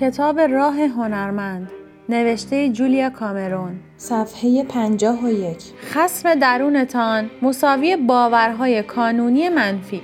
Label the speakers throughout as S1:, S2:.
S1: کتاب راه هنرمند نوشته جولیا کامرون.
S2: صفحه پنجاه و یک.
S1: خسم درونتان مساوی باورهای کانونی منفی.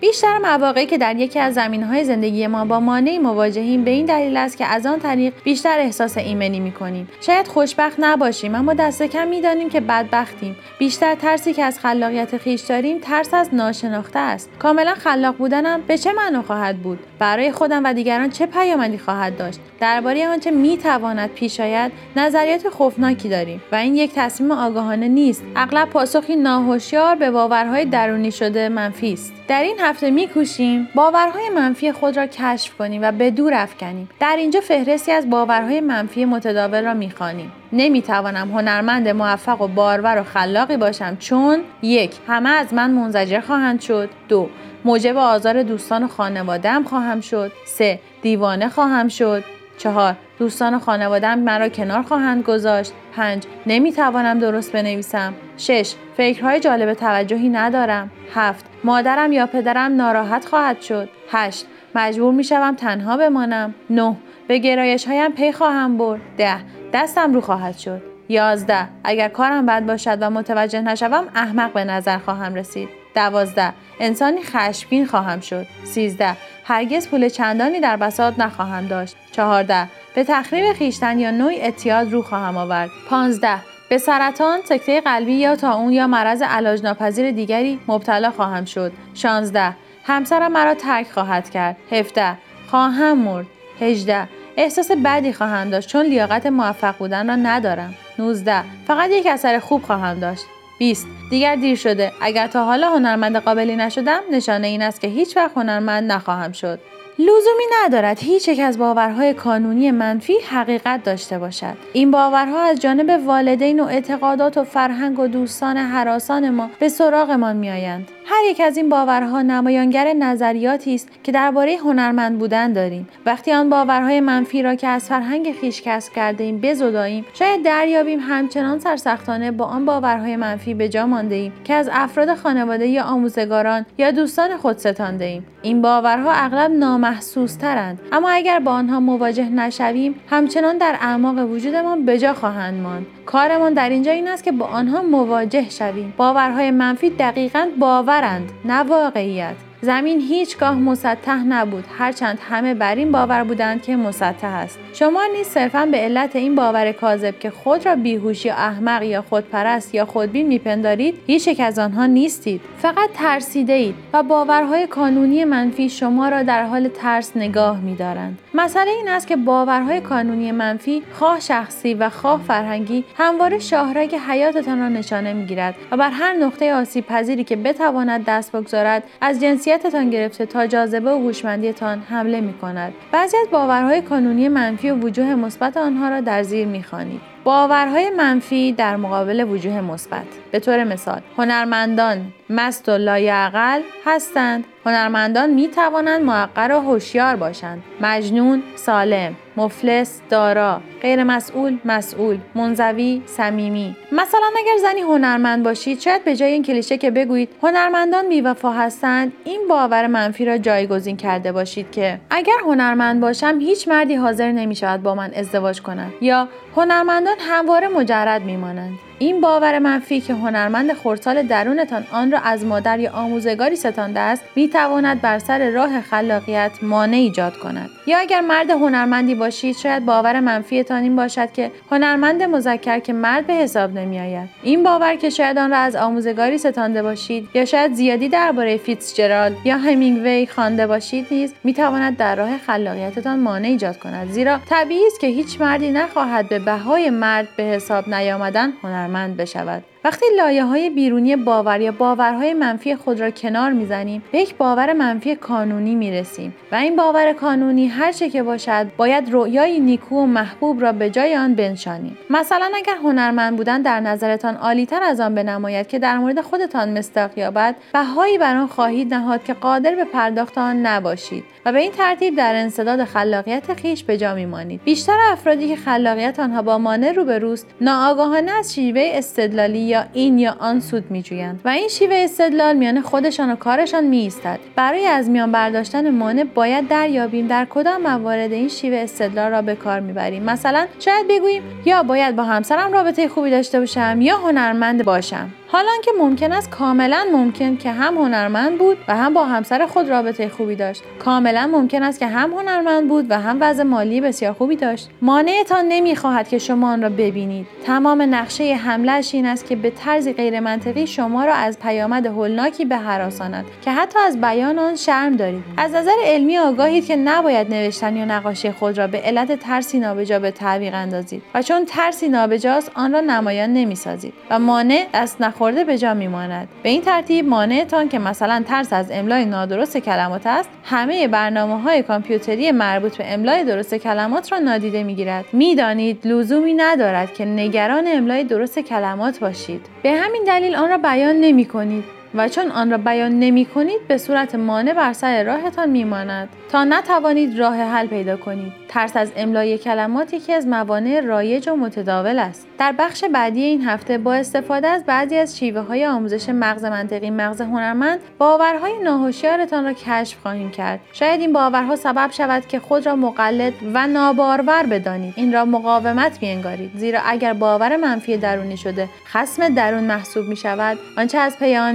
S1: بیشتر مواقعی که در یکی از های زندگی ما با مانعی مواجهیم به این دلیل است که از آن طریق بیشتر احساس ایمنی می‌کنیم. شاید خوشبخت نباشیم اما دست کم می‌دانیم که بدبختیم. بیشتر ترسی که از خلاقیت خیش داریم ترس از ناشناخته است. کاملا خلاق بودنم به چه معنا خواهد بود؟ برای خودم و دیگران چه پیامدی خواهد داشت؟ درباره آنچه می‌تواند پیش آید نظریات خوفناکی داریم و این یک تصمیم آگاهانه نیست. اغلب پاسخی ناهوشیار به باورهای درونی شده منفی است. در این هفته میکوشیم باورهای منفی خود را کشف کنیم و به دور افکنیم. در اینجا فهرستی از باورهای منفی متداول را می‌خوانیم. نمی‌توانم هنرمند موفق و بارور و خلاقی باشم چون یک همه از من منزجر خواهند شد. دو موجب آزار دوستان و خانوادهام خواهم شد. سه دیوانه خواهم شد. چهار دوستان و خانوادم مرا کنار خواهند گذاشت. پنج نمی‌توانم درست بنویسم. شش فکرهای جالب توجهی ندارم. هفت مادرم یا پدرم ناراحت خواهد شد. هشت مجبور می‌شوم تنها بمانم. نه به گرایش هایم پی خواهم برد. ده دستم رو خواهد شد. یازده اگر کارم بد باشد و متوجه نشوم احمق به نظر خواهم رسید. دوازده انسانی خشمگین خواهم شد. سیزده هرگز پول چندانی در بساط نخواهم داشت. چهارده به تخریب خیشتن یا نوعی اعتیاد رو خواهم آورد. پانزده به سرطان، سکته قلبی یا تا اون یا مرض علاج ناپذیر دیگری مبتلا خواهم شد. 16. همسرم مرا ترک خواهد کرد. 17. خواهم مرد. 18. احساس بدی خواهم داشت چون لیاقت موفق بودن را ندارم. 19. فقط یک اثر خوب خواهم داشت. 20. دیگر دیر شده. اگر تا حالا هنرمند قابلی نشدم نشانه این است که هیچ وقت هنرمند نخواهم شد. لزومی ندارد هیچ یک از باورهای کانونی منفی حقیقت داشته باشد. این باورها از جانب والدین و اعتقادات و فرهنگ و دوستان حراسان ما به سراغمان میآیند. هر یک از این باورها نمایانگر نظریاتی است که درباره هنرمند بودن داریم. وقتی آن باورهای منفی را که از فرهنگ خویش کسب کرده ایم بزداییم شاید دریابیم همچنان سرسختانه با آن باورهای منفی به جا مانده که از افراد خانواده یا آموزگاران یا دوستان خود ستانده ایم این باورها اغلب نامحسوس ترند اما اگر با آنها مواجه نشویم همچنان در اعماق وجودمان به جا خواهند ماند. کارمان در اینجا این است که با آنها مواجه شویم. باورهای منفی دقیقا باورند نه واقعیت. زمین هیچگاه مسطح نبود. هرچند همه بر این باور بودند که مسطح است. شما نیز صرفا به علت این باور کاذب که خود را بیهوش یا احمق یا خودپرست یا خودبین میپندارید هیچ یک از آنها نیستید. فقط ترسیده اید و باورهای کانونی منفی شما را در حال ترس نگاه میدارند. مسئله این است که باورهای کانونی منفی خواه شخصی و خواه فرهنگی همواره شاهرگ حیاتتان را نشانه می‌گیرد و بر هر نقطه آسیب پذیری که بتواند دست بگذارد از جنسیتتان گرفته تا جاذبه و هوشمندیتان حمله می کند. بعضی از باورهای کانونی منفی و وجوه مثبت آنها را در زیر می‌خوانید. باورهای منفی در مقابل وجوه مثبت به طور مثال هنرمندان مست و لایعقل هستند. هنرمندان می توانند معقر و هوشیار باشند. مجنون سالم مفلس دارا غیر مسئول مسئول منزوی صمیمی. مثلا اگر زنی هنرمند باشید شاید به جای این کلیشه که بگویید هنرمندان بیوفا هستند این باور منفی را جایگزین کرده باشید که اگر هنرمند باشم هیچ مردی حاضر نمی شود با من ازدواج کند یا هنرمندان همواره مجرد میمانند. این باور منفی که هنرمند خورسال درونتان آن را از مادر یا آموزگاری ستانده است می تواند بر سر راه خلاقیت مانع ایجاد کند. یا اگر مرد هنرمندی باشید شاید باور منفیتان این باشد که هنرمند مذکر که مرد به حساب نمی آید این باور که شاید آن را از آموزگاری ستانده باشید یا شاید زیادی درباره فیتزجرالد یا همینگوی خوانده باشید نیز می تواند در راه خلاقیتتان مانع ایجاد کند. زیرا طبیعی است که هیچ مردی نخواهد به بهای مرد به حساب نیامدن هنرمند بشود. وقتی لایه های بیرونی باور یا باورهای منفی خود را کنار می‌زنیم به یک باور منفی کانونی می‌رسیم و این باور کانونی هر چه که باشد باید رویای نیکو و محبوب را به جای آن بنشانیم. مثلا اگر هنرمند بودن در نظرتان عالیتر از آن بنماید که در مورد خودتان مستاق یابد بهایی بر آن خواهید نهاد که قادر به پرداخت آن نباشید و به این ترتیب در انصداد خلاقیت خیش به جا میمانید. بیشتر افرادی که خلاقیت آنها با مانع روبروست ناآگاهانه از شیوه استدلالی یا این یا آن سود میجویند. و این شیوه استدلال میان خودشان و کارشان میایستد. برای از میان برداشتن مانع باید دریابیم در کدام موارد این شیوه استدلال را به کار می‌بریم. مثلا شاید بگوییم یا باید با همسرم رابطه خوبی داشته باشم یا هنرمند باشم. حالا که ممکن است کاملا ممکن که هم هنرمند بود و هم با همسر خود رابطه خوبی داشت. کاملا ممکن است که هم هنرمند بود و هم وضع مالی بسیار خوبی داشت. مانعتان نمی‌خواهد که شما آن را ببینید. تمام نقشه حملهاش این است که به طرزی غیرمنطقی شما را از پیامد هولناکی به حراساند که حتی از بیان آن شرم دارید. از نظر علمی آگاهید که نباید نوشتن یا نقاشی خود را به علت ترسی نابجا به تعویق اندازید و چون ترسی نابجاست آن را نمایان نمی‌سازید و مانع دست خورده به جا میماند. به این ترتیب مانعتان که مثلا ترس از املای نادرست کلمات است همه برنامه های کامپیوتری مربوط به املای درست کلمات را نادیده می‌گیرد. می‌دانید لزومی ندارد که نگران املای درست کلمات باشید. به همین دلیل آن را بیان نمی کنید و چون آن را بیان نمی کنید به صورت مانع بر سر راهتان میماند تا نتوانید راه حل پیدا کنید. ترس از املای کلمات یکی از موانع رایج و متداول است. در بخش بعدی این هفته با استفاده از بعضی از شیوه های آموزش مغز منطقی مغز هنرمند باورهای ناهوشیارتان را کشف خواهیم کرد. شاید این باورها سبب شود که خود را مقلد و نابارور بدانید. این را مقاومت انگارید زیرا اگر باور منفی درونی شده خسم درون محسوب می شود. آنچه از پی آن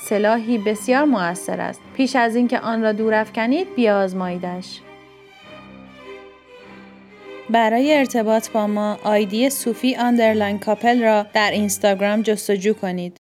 S1: سلاحی بسیار موثر است پیش از اینکه آن را دور افکنید بیازماییدش برای ارتباط با ما آیدی صوفی آندرلاین کاپل را در اینستاگرام جستجو کنید.